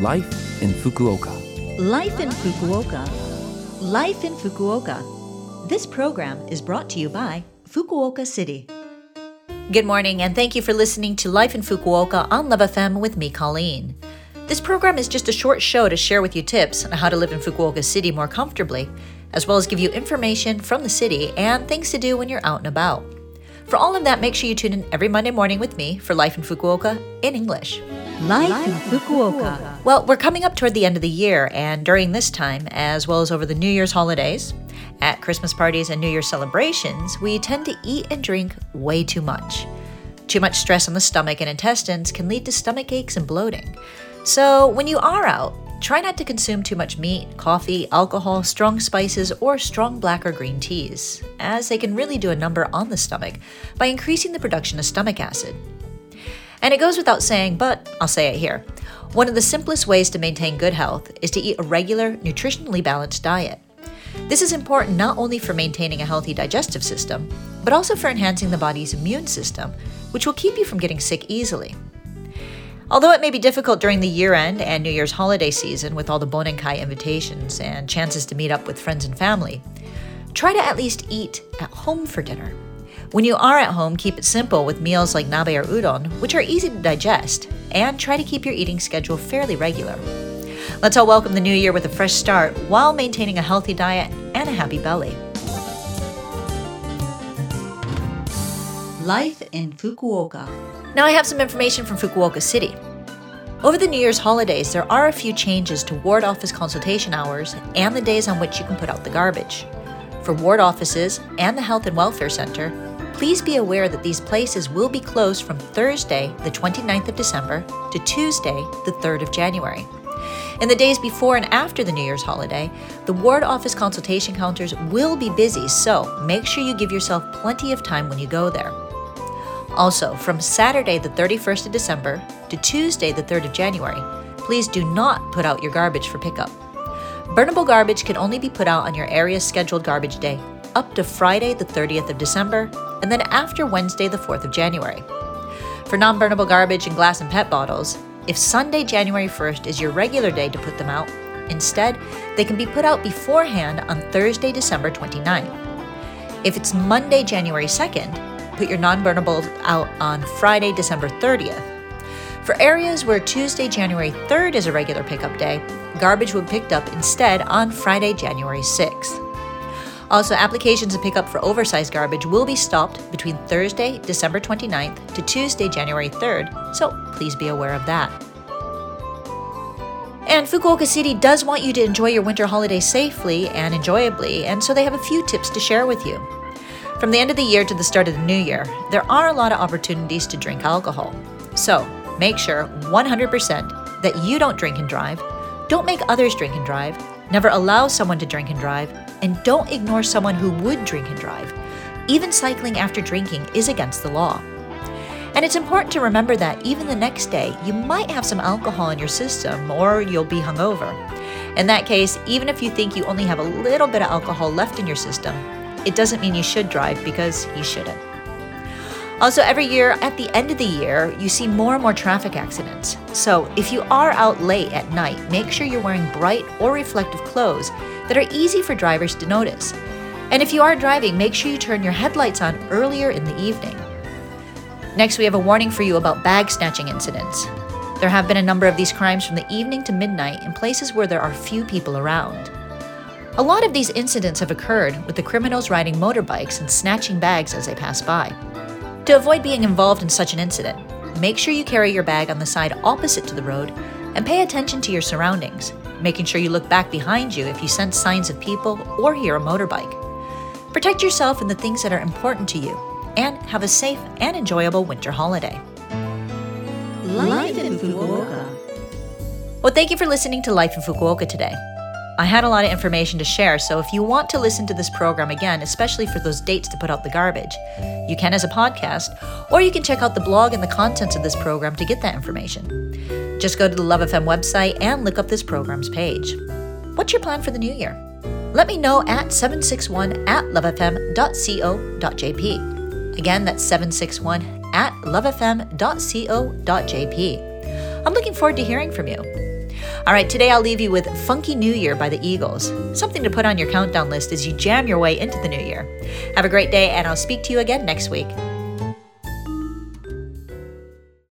Life in Fukuoka. Life in Fukuoka. Life in Fukuoka. This program is brought to you by Fukuoka City. Good morning, and thank you for listening to Life in Fukuoka on Love FM with me, Colleen. This program is just a short show to share with you tips on how to live in Fukuoka City more comfortably, as well as give you information from the city and things to do when you're out and about. For all of that, make sure you tune in every Monday morning with me for Life in Fukuoka in English. Life in Fukuoka. Well, we're coming up toward the end of the year, and during this time, as well as over the New Year's holidays, at Christmas parties and New Year's celebrations, we tend to eat and drink way too much. Too much stress on the stomach and intestines can lead to stomach aches and bloating. So, when you are out, try not to consume too much meat, coffee, alcohol, strong spices, or strong black or green teas, as they can really do a number on the stomach by increasing the production of stomach acid. And it goes without saying, but I'll say it here. One of the simplest ways to maintain good health is to eat a regular, nutritionally balanced diet. This is important not only for maintaining a healthy digestive system, but also for enhancing the body's immune system, which will keep you from getting sick easily. Although it may be difficult during the year end and New Year's holiday season with all the Bonenkai invitations and chances to meet up with friends and family, try to at least eat at home for dinner. When you are at home, keep it simple with meals like nabe or udon, which are easy to digest, and try to keep your eating schedule fairly regular. Let's all welcome the new year with a fresh start while maintaining a healthy diet and a happy belly. Life in Fukuoka. Now I have some information from Fukuoka City. Over the New Year's holidays, there are a few changes to ward office consultation hours and the days on which you can put out the garbage. For ward offices and the Health and Welfare Center, please be aware that these places will be closed from Thursday, the 29th of December, to Tuesday, the 3rd of January. In the days before and after the New Year's holiday, the ward office consultation counters will be busy, so make sure you give yourself plenty of time when you go there. Also, from Saturday, the 31st of December to Tuesday, the 3rd of January, please do not put out your garbage for pickup. Burnable garbage can only be put out on your area's scheduled garbage day up to Friday, the 30th of December, and then after Wednesday, the 4th of January. For non burnable garbage and glass and PET bottles, if Sunday, January 1st is your regular day to put them out, instead, they can be put out beforehand on Thursday, December 29th. If it's Monday, January 2nd, put your non burnables out on Friday, December 30th. For areas where Tuesday, January 3rd is a regular pickup day, garbage will be picked up instead on Friday, January 6th. Also, applications to pick up for oversized garbage will be stopped between Thursday, December 29th to Tuesday, January 3rd, so please be aware of that. And Fukuoka City does want you to enjoy your winter holiday safely and enjoyably, and so they have a few tips to share with you. From the end of the year to the start of the new year, there are a lot of opportunities to drink alcohol. So make sure 100% that you don't drink and drive, don't make others drink and drive, never allow someone to drink and drive, and don't ignore someone who would drink and drive. Even cycling after drinking is against the law. And it's important to remember that even the next day, you might have some alcohol in your system or you'll be hungover. In that case, even if you think you only have a little bit of alcohol left in your system, it doesn't mean you should drive because you shouldn't. Also, every year at the end of the year, you see more and more traffic accidents. So, if you are out late at night, make sure you're wearing bright or reflective clothes that are easy for drivers to notice. And if you are driving, make sure you turn your headlights on earlier in the evening. Next, we have a warning for you about bag snatching incidents. There have been a number of these crimes from the evening to midnight in places where there are few people around. A lot of these incidents have occurred with the criminals riding motorbikes and snatching bags as they pass by. To avoid being involved in such an incident, make sure you carry your bag on the side opposite to the road and pay attention to your surroundings, making sure you look back behind you if you sense signs of people or hear a motorbike. Protect yourself and the things that are important to you, and have a safe and enjoyable winter holiday. Life in Fukuoka. Well, thank you for listening to Life in Fukuoka today. I had a lot of information to share, so if you want to listen to this program again, especially for those dates to put out the garbage, you can as a podcast, or you can check out the blog and the contents of this program to get that information. Just go to the Love FM website and look up this program's page. What's your plan for the new year? Let me know at 761 at lovefm.co.jp. Again, that's 761 at lovefm.co.jp. I'm looking forward to hearing from you. All right, today I'll leave you with Funky New Year by the Eagles, something to put on your countdown list as you jam your way into the new year. Have a great day, and I'll speak to you again next week.